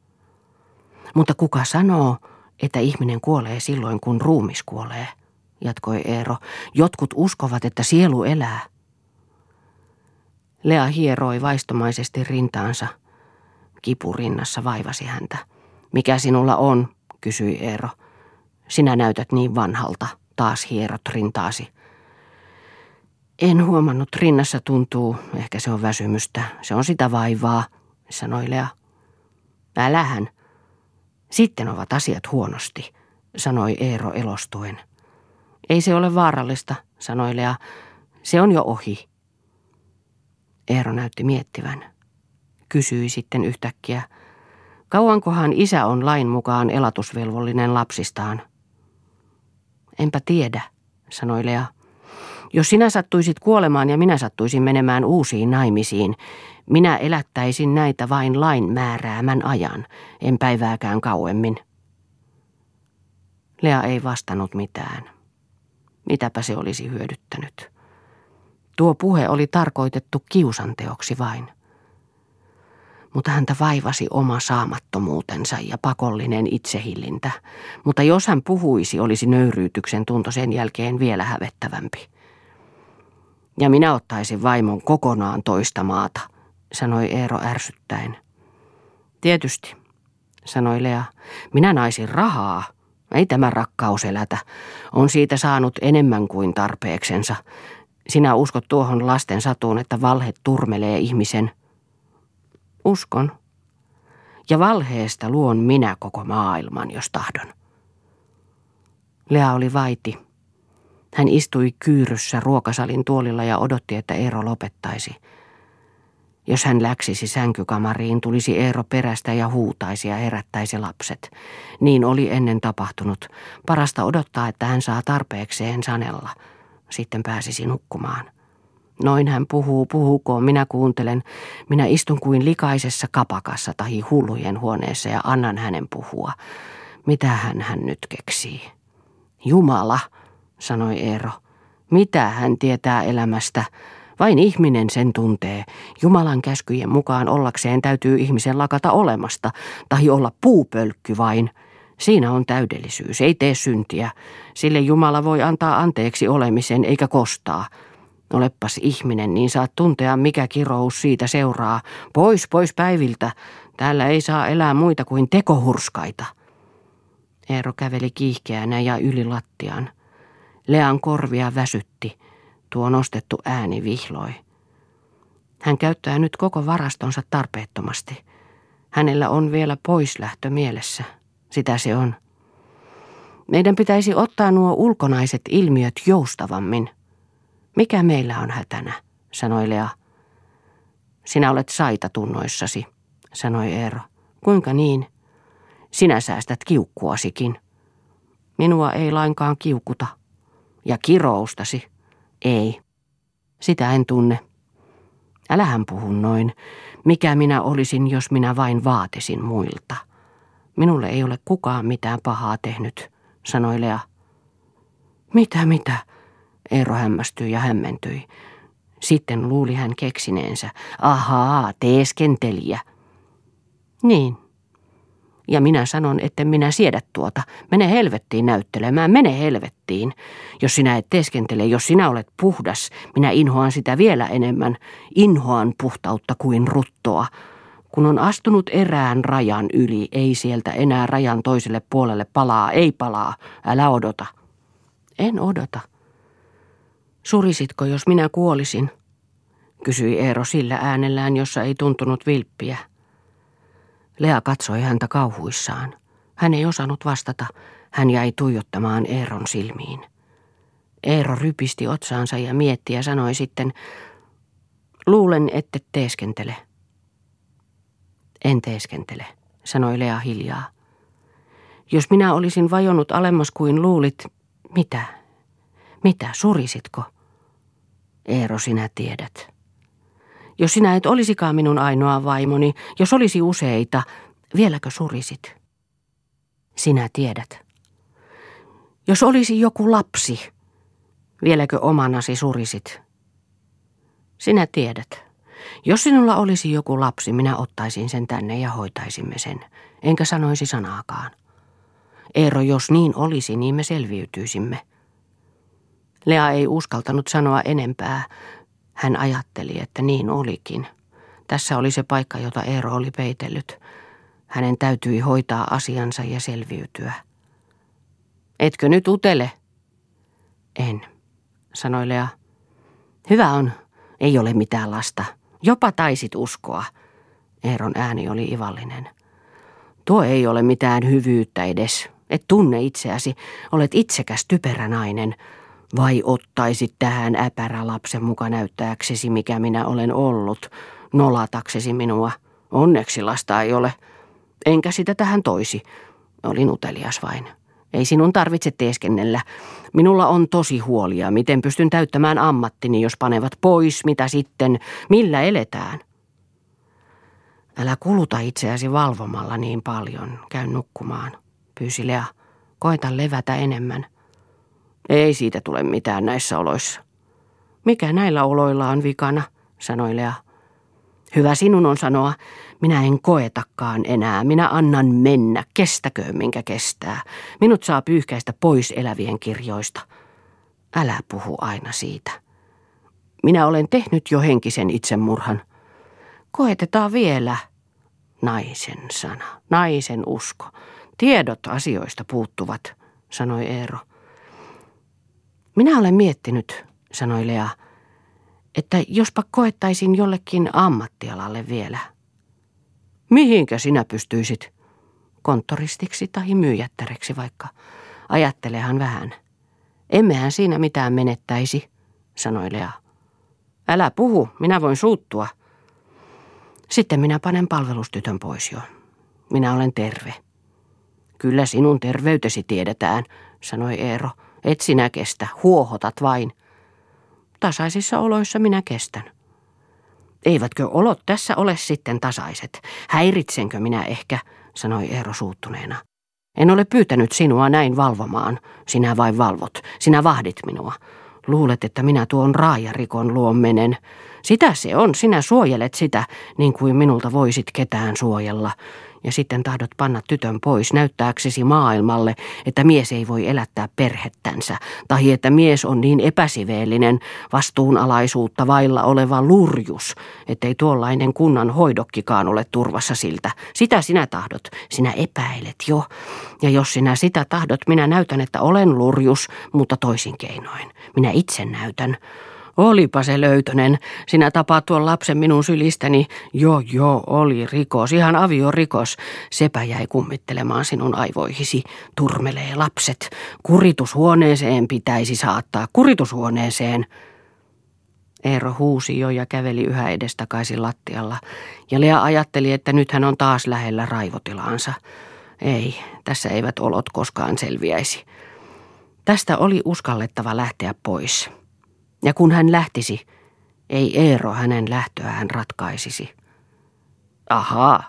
Mutta kuka sanoo, että ihminen kuolee silloin, kun ruumis kuolee, jatkoi Eero. Jotkut uskovat, että sielu elää. Lea hieroi vaistomaisesti rintaansa. Kipu rinnassa vaivasi häntä. Mikä sinulla on, kysyi Eero. Sinä näytät niin vanhalta, taas hierot rintaasi. En huomannut, rinnassa tuntuu, ehkä se on väsymystä, se on sitä vaivaa, sanoi Lea. Älähän. Sitten ovat asiat huonosti, sanoi Eero elostuen. Ei se ole vaarallista, sanoi Lea. Se on jo ohi. Eero näytti miettivän. Kysyi sitten yhtäkkiä, kauankohan isä on lain mukaan elatusvelvollinen lapsistaan? Enpä tiedä, sanoi Lea. Jos sinä sattuisit kuolemaan ja minä sattuisin menemään uusiin naimisiin, minä elättäisin näitä vain lain määräämän ajan, en päivääkään kauemmin. Lea ei vastannut mitään. Mitäpä se olisi hyödyttänyt? Tuo puhe oli tarkoitettu kiusanteoksi vain. Mutta häntä vaivasi oma saamattomuutensa ja pakollinen itsehillintä. Mutta jos hän puhuisi, olisi nöyryytyksen tunto sen jälkeen vielä hävettävämpi. Ja minä ottaisin vaimon kokonaan toista maata, sanoi Eero ärsyttäen. Tietysti, sanoi Lea. Minä naisin rahaa. Ei tämä rakkaus elätä. On siitä saanut enemmän kuin tarpeeksensa. Sinä uskot tuohon lasten satuun, että valhe turmelee ihmisen. Uskon. Ja valheesta luon minä koko maailman, jos tahdon. Lea oli vaiti. Hän istui kyyryssä ruokasalin tuolilla ja odotti, että Eero lopettaisi. Jos hän läksisi sänkykamariin, tulisi Eero perästä ja huutaisi ja herättäisi lapset. Niin oli ennen tapahtunut. Parasta odottaa, että hän saa tarpeekseen sanella. Sitten pääsisi nukkumaan. Noin hän puhuu, puhukoon, minä kuuntelen. Minä istun kuin likaisessa kapakassa tai hullujen huoneessa ja annan hänen puhua. Mitä hän hän nyt keksii? Jumala, sanoi Eero. Mitä hän tietää elämästä? Vain ihminen sen tuntee. Jumalan käskyjen mukaan ollakseen täytyy ihmisen lakata olemasta, tai olla puupölkky vain. Siinä on täydellisyys, ei tee syntiä. Sille Jumala voi antaa anteeksi olemisen eikä kostaa. Olepas ihminen, niin saat tuntea, mikä kirous siitä seuraa. Pois, pois päiviltä. Täällä ei saa elää muita kuin tekohurskaita. Eero käveli kiihkeänä ja yli lattian. Lean korvia väsytti. Tuo nostettu ääni vihloi. Hän käyttää nyt koko varastonsa tarpeettomasti. Hänellä on vielä poislähtö mielessä. Sitä se on. Meidän pitäisi ottaa nuo ulkonaiset ilmiöt joustavammin. Mikä meillä on hätänä, sanoi Lea. Sinä olet saita tunnoissasi, sanoi Eero. Kuinka niin? Sinä säästät kiukkuasikin. Minua ei lainkaan kiukuta. Ja kiroustasi? Ei. Sitä en tunne. Älähän puhu noin. Mikä minä olisin, jos minä vain vaatisin muilta? Minulle ei ole kukaan mitään pahaa tehnyt, sanoi Lea. Mitä, mitä? Eero hämmästyi ja hämmentyi. Sitten luuli hän keksineensä. Ahaa, teeskentelijä. Niin. Ja minä sanon, että minä siedä tuota. Mene helvettiin näyttelemään, mene helvettiin. Jos sinä et teeskentele, jos sinä olet puhdas, minä inhoan sitä vielä enemmän. Inhoan puhtautta kuin ruttoa. Kun on astunut erään rajan yli, ei sieltä enää rajan toiselle puolelle palaa, ei palaa, älä odota. En odota. Surisitko, jos minä kuolisin? kysyi Eero sillä äänellään, jossa ei tuntunut vilppiä. Lea katsoi häntä kauhuissaan. Hän ei osannut vastata. Hän jäi tuijottamaan Eeron silmiin. Eero rypisti otsaansa ja mietti ja sanoi sitten, luulen, ette teeskentele. En teeskentele, sanoi Lea hiljaa. Jos minä olisin vajonnut alemmas kuin luulit, mitä? Mitä, surisitko? Eero, sinä tiedät. Jos sinä et olisikaan minun ainoa vaimoni, jos olisi useita, vieläkö surisit? Sinä tiedät. Jos olisi joku lapsi, vieläkö omanasi surisit? Sinä tiedät. Jos sinulla olisi joku lapsi, minä ottaisin sen tänne ja hoitaisimme sen, enkä sanoisi sanaakaan. Eero, jos niin olisi, niin me selviytyisimme. Lea ei uskaltanut sanoa enempää. Hän ajatteli, että niin olikin. Tässä oli se paikka, jota Eero oli peitellyt. Hänen täytyi hoitaa asiansa ja selviytyä. Etkö nyt utele? En, sanoi Lea. Hyvä on, ei ole mitään lasta. Jopa taisit uskoa. Eeron ääni oli ivallinen. Tuo ei ole mitään hyvyyttä edes. Et tunne itseäsi. Olet itsekäs typerä nainen. Vai ottaisit tähän äpärä lapsen muka näyttääksesi, mikä minä olen ollut, nolataksesi minua? Onneksi lasta ei ole. Enkä sitä tähän toisi. Olin utelias vain. Ei sinun tarvitse teeskennellä. Minulla on tosi huolia, miten pystyn täyttämään ammattini, jos panevat pois, mitä sitten, millä eletään. Älä kuluta itseäsi valvomalla niin paljon, käy nukkumaan, pyysi Lea. Koita levätä enemmän. Ei siitä tule mitään näissä oloissa. Mikä näillä oloilla on vikana, sanoi Lea. Hyvä sinun on sanoa, minä en koetakaan enää, minä annan mennä, kestäköön minkä kestää. Minut saa pyyhkäistä pois elävien kirjoista. Älä puhu aina siitä. Minä olen tehnyt jo henkisen itsemurhan. Koetetaan vielä. Naisen sana, naisen usko. Tiedot asioista puuttuvat, sanoi Eero. Minä olen miettinyt, sanoi Lea, että jospa koettaisin jollekin ammattialalle vielä. Mihinkä sinä pystyisit? Konttoristiksi tai myyjättäreksi vaikka. Ajattelehan vähän. Emmehän siinä mitään menettäisi, sanoi Lea. Älä puhu, minä voin suuttua. Sitten minä panen palvelustytön pois jo. Minä olen terve. Kyllä sinun terveytesi tiedetään, sanoi Eero. Et sinä kestä, huohotat vain. Tasaisissa oloissa minä kestän. Eivätkö olot tässä ole sitten tasaiset? Häiritsenkö minä ehkä, sanoi Eero suuttuneena. En ole pyytänyt sinua näin valvomaan. Sinä vain valvot. Sinä vahdit minua. Luulet, että minä tuon raajarikon luon menen. Sitä se on, sinä suojelet sitä, niin kuin minulta voisit ketään suojella ja sitten tahdot panna tytön pois näyttääksesi maailmalle, että mies ei voi elättää perhettänsä, tai että mies on niin epäsiveellinen, vastuunalaisuutta vailla oleva lurjus, ettei tuollainen kunnan hoidokkikaan ole turvassa siltä. Sitä sinä tahdot, sinä epäilet jo. Ja jos sinä sitä tahdot, minä näytän, että olen lurjus, mutta toisin keinoin. Minä itse näytän. Olipa se löytönen. Sinä tapaat tuon lapsen minun sylistäni. Jo, jo, oli rikos. Ihan aviorikos. Sepä jäi kummittelemaan sinun aivoihisi. Turmelee lapset. Kuritushuoneeseen pitäisi saattaa. Kuritushuoneeseen. Eero huusi jo ja käveli yhä edestakaisin lattialla. Ja Lea ajatteli, että nyt hän on taas lähellä raivotilaansa. Ei, tässä eivät olot koskaan selviäisi. Tästä oli uskallettava lähteä pois. Ja kun hän lähtisi, ei Eero hänen lähtöään ratkaisisi. Ahaa,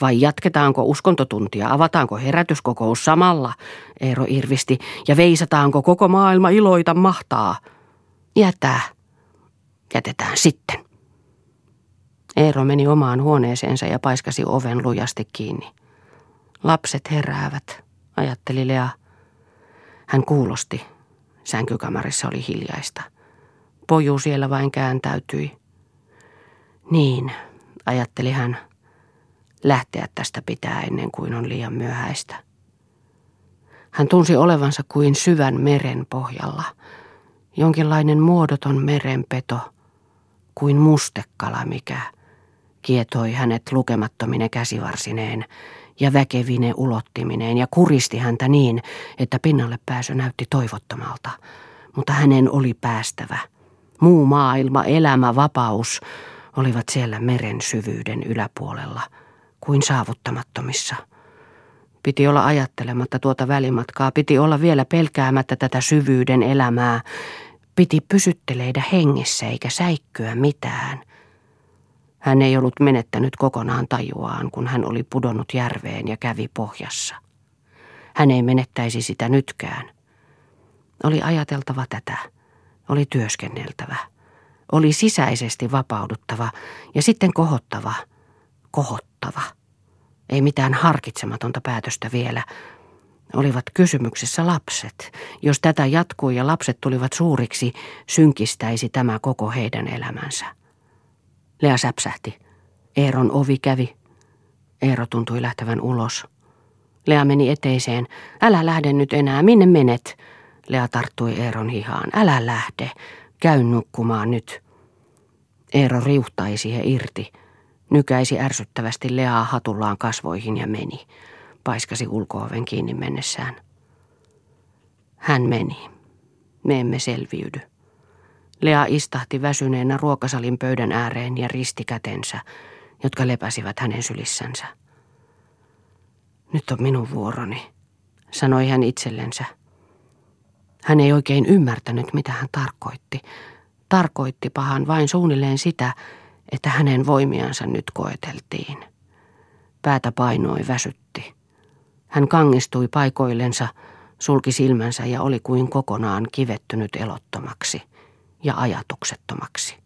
vai jatketaanko uskontotuntia, avataanko herätyskokous samalla, Eero irvisti, ja veisataanko koko maailma iloita mahtaa? Jätä. Jätetään sitten. Eero meni omaan huoneeseensa ja paiskasi oven lujasti kiinni. Lapset heräävät, ajatteli Lea. Hän kuulosti. Sänkykamarissa oli hiljaista. Poju siellä vain kääntäytyi. Niin, ajatteli hän. Lähteä tästä pitää ennen kuin on liian myöhäistä. Hän tunsi olevansa kuin syvän meren pohjalla. Jonkinlainen muodoton merenpeto, kuin mustekala mikä kietoi hänet lukemattomine käsivarsineen ja väkevine ulottimineen ja kuristi häntä niin, että pinnalle pääsy näytti toivottomalta. Mutta hänen oli päästävä. Muu maailma, elämä, vapaus olivat siellä meren syvyyden yläpuolella, kuin saavuttamattomissa. Piti olla ajattelematta tuota välimatkaa, piti olla vielä pelkäämättä tätä syvyyden elämää, piti pysytteleidä hengessä eikä säikkyä mitään. Hän ei ollut menettänyt kokonaan tajuaan, kun hän oli pudonnut järveen ja kävi pohjassa. Hän ei menettäisi sitä nytkään. Oli ajateltava tätä. Oli työskenneltävä. Oli sisäisesti vapauduttava ja sitten kohottava. Kohottava. Ei mitään harkitsematonta päätöstä vielä. Olivat kysymyksessä lapset. Jos tätä jatkui ja lapset tulivat suuriksi, synkistäisi tämä koko heidän elämänsä. Lea säpsähti. Eeron ovi kävi. Eero tuntui lähtevän ulos. Lea meni eteiseen. Älä lähde nyt enää, minne menet? Lea tarttui Eeron hihaan. Älä lähde, käy nukkumaan nyt. Eero riuhtai siihen irti. Nykäisi ärsyttävästi Leaa hatullaan kasvoihin ja meni. Paiskasi ulkooven kiinni mennessään. Hän meni. Me emme selviydy. Lea istahti väsyneenä ruokasalin pöydän ääreen ja risti kätensä, jotka lepäsivät hänen sylissänsä. Nyt on minun vuoroni, sanoi hän itsellensä. Hän ei oikein ymmärtänyt, mitä hän tarkoitti. Tarkoitti pahan vain suunnilleen sitä, että hänen voimiansa nyt koeteltiin. Päätä painoi, väsytti. Hän kangistui paikoillensa, sulki silmänsä ja oli kuin kokonaan kivettynyt elottomaksi ja ajatuksettomaksi.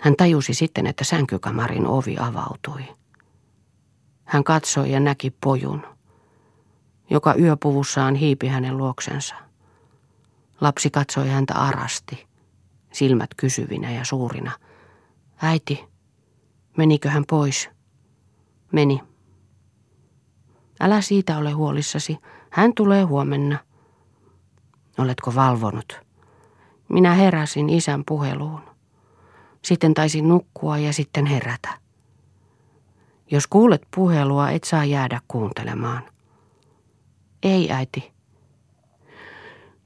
Hän tajusi sitten, että sänkykamarin ovi avautui. Hän katsoi ja näki pojun, joka yöpuvussaan hiipi hänen luoksensa. Lapsi katsoi häntä arasti, silmät kysyvinä ja suurina. Äiti, menikö hän pois? Meni. Älä siitä ole huolissasi, hän tulee huomenna. Oletko valvonut? Minä heräsin isän puheluun. Sitten taisin nukkua ja sitten herätä. Jos kuulet puhelua, et saa jäädä kuuntelemaan. Ei, äiti.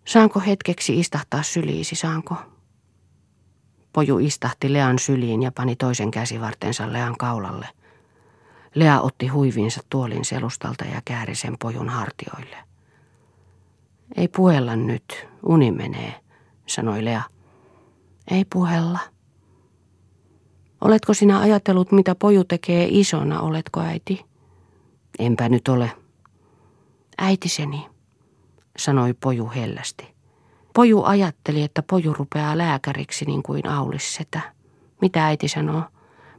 Saanko hetkeksi istahtaa syliisi, saanko? Poju istahti Lean syliin ja pani toisen käsivartensa Lean kaulalle. Lea otti huivinsa tuolin selustalta ja kääri sen pojun hartioille. Ei puhella nyt, uni menee sanoi Lea. Ei puhella. Oletko sinä ajatellut, mitä poju tekee isona, oletko äiti? Enpä nyt ole. Äitiseni, sanoi poju hellästi. Poju ajatteli, että poju rupeaa lääkäriksi niin kuin Aulissetä. Mitä äiti sanoo?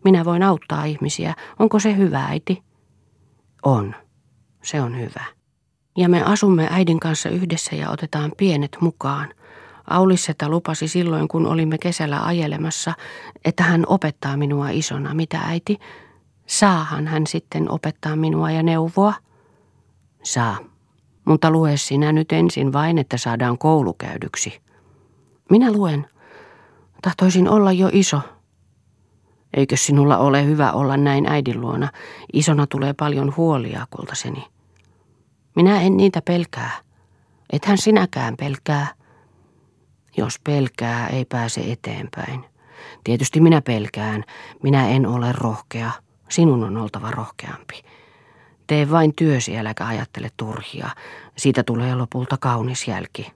Minä voin auttaa ihmisiä. Onko se hyvä, äiti? On. Se on hyvä. Ja me asumme äidin kanssa yhdessä ja otetaan pienet mukaan. Aulisseta lupasi silloin, kun olimme kesällä ajelemassa, että hän opettaa minua isona. Mitä äiti? Saahan hän sitten opettaa minua ja neuvoa? Saa. Mutta lue sinä nyt ensin vain, että saadaan koulukäydyksi. Minä luen. Tahtoisin olla jo iso. Eikö sinulla ole hyvä olla näin äidin luona? Isona tulee paljon huolia, kultaseni. Minä en niitä pelkää. Ethän sinäkään pelkää. Jos pelkää, ei pääse eteenpäin. Tietysti minä pelkään. Minä en ole rohkea. Sinun on oltava rohkeampi. Tee vain työsi, äläkä ajattele turhia. Siitä tulee lopulta kaunis jälki.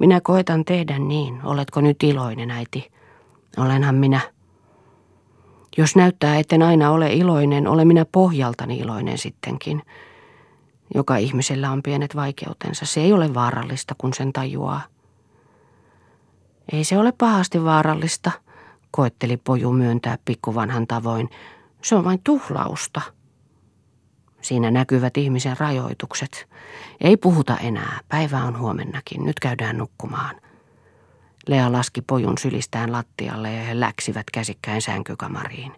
Minä koitan tehdä niin. Oletko nyt iloinen, äiti? Olenhan minä. Jos näyttää, etten aina ole iloinen, olen minä pohjaltani iloinen sittenkin. Joka ihmisellä on pienet vaikeutensa. Se ei ole vaarallista, kun sen tajuaa. Ei se ole pahasti vaarallista, koetteli poju myöntää pikkuvanhan tavoin. Se on vain tuhlausta. Siinä näkyvät ihmisen rajoitukset. Ei puhuta enää, päivä on huomennakin, nyt käydään nukkumaan. Lea laski pojun sylistään lattialle ja he läksivät käsikkäin sänkykamariin.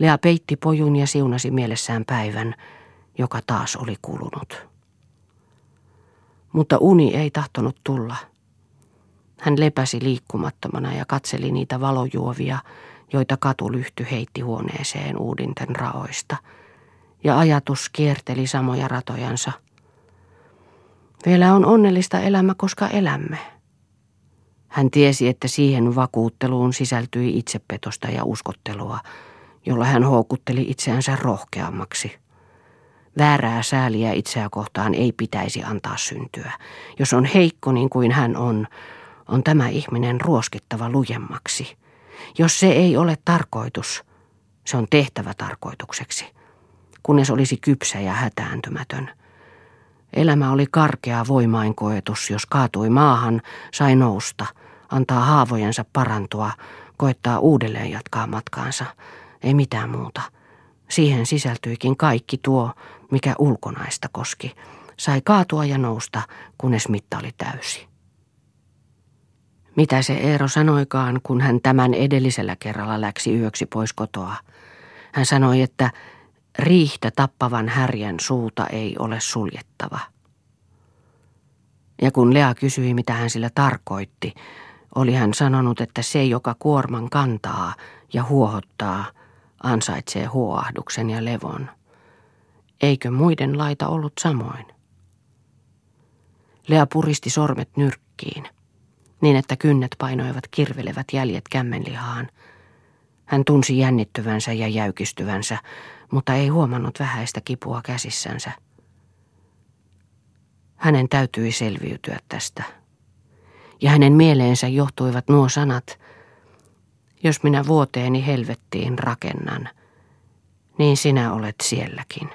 Lea peitti pojun ja siunasi mielessään päivän, joka taas oli kulunut. Mutta uni ei tahtonut tulla. Hän lepäsi liikkumattomana ja katseli niitä valojuovia, joita katulyhty heitti huoneeseen uudinten raoista. Ja ajatus kierteli samoja ratojansa. Vielä on onnellista elämä, koska elämme. Hän tiesi, että siihen vakuutteluun sisältyi itsepetosta ja uskottelua, jolla hän houkutteli itseänsä rohkeammaksi. Väärää sääliä itseä kohtaan ei pitäisi antaa syntyä. Jos on heikko niin kuin hän on, on tämä ihminen ruoskittava lujemmaksi. Jos se ei ole tarkoitus, se on tehtävä tarkoitukseksi, kunnes olisi kypsä ja hätääntymätön. Elämä oli karkea voimainkoetus, jos kaatui maahan, sai nousta, antaa haavojensa parantua, koettaa uudelleen jatkaa matkaansa. Ei mitään muuta. Siihen sisältyikin kaikki tuo, mikä ulkonaista koski. Sai kaatua ja nousta, kunnes mitta oli täysi. Mitä se Eero sanoikaan, kun hän tämän edellisellä kerralla läksi yöksi pois kotoa? Hän sanoi, että riihtä tappavan härjän suuta ei ole suljettava. Ja kun Lea kysyi, mitä hän sillä tarkoitti, oli hän sanonut, että se, joka kuorman kantaa ja huohottaa, ansaitsee huoahduksen ja levon. Eikö muiden laita ollut samoin? Lea puristi sormet nyrkkiin, niin että kynnet painoivat kirvelevät jäljet kämmenlihaan. Hän tunsi jännittyvänsä ja jäykistyvänsä, mutta ei huomannut vähäistä kipua käsissänsä. Hänen täytyi selviytyä tästä. Ja hänen mieleensä johtuivat nuo sanat, jos minä vuoteeni helvettiin rakennan, niin sinä olet sielläkin.